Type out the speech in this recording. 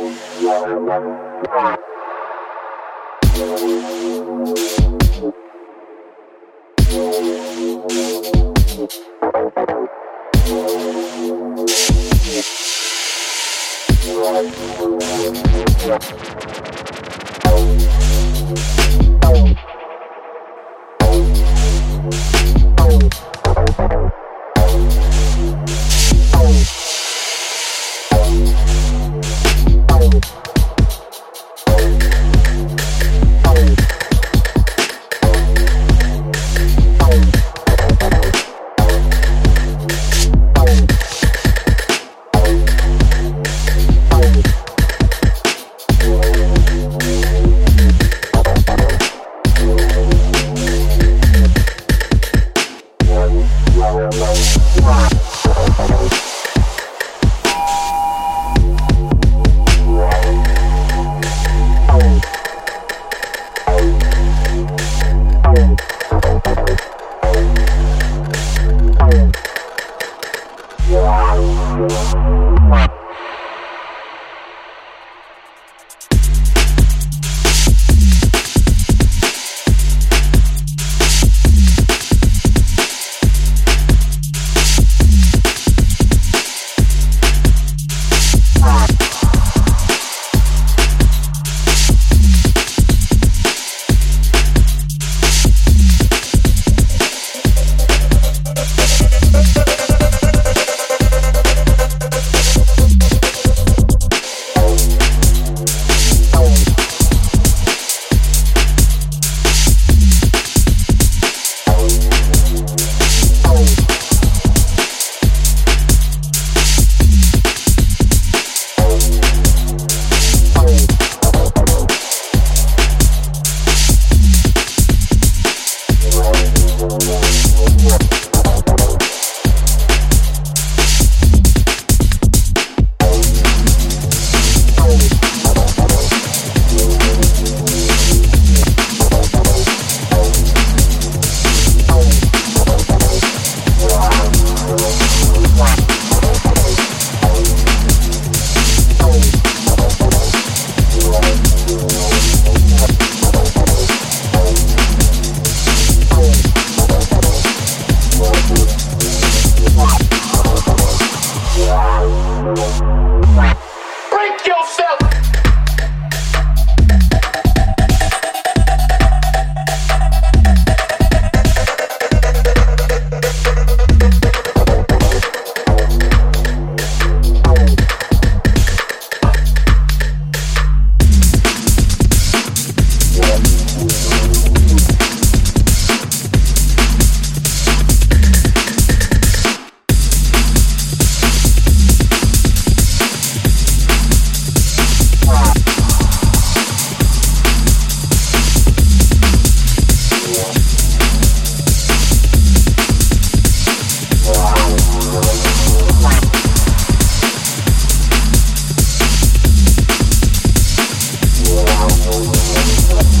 Oh. Música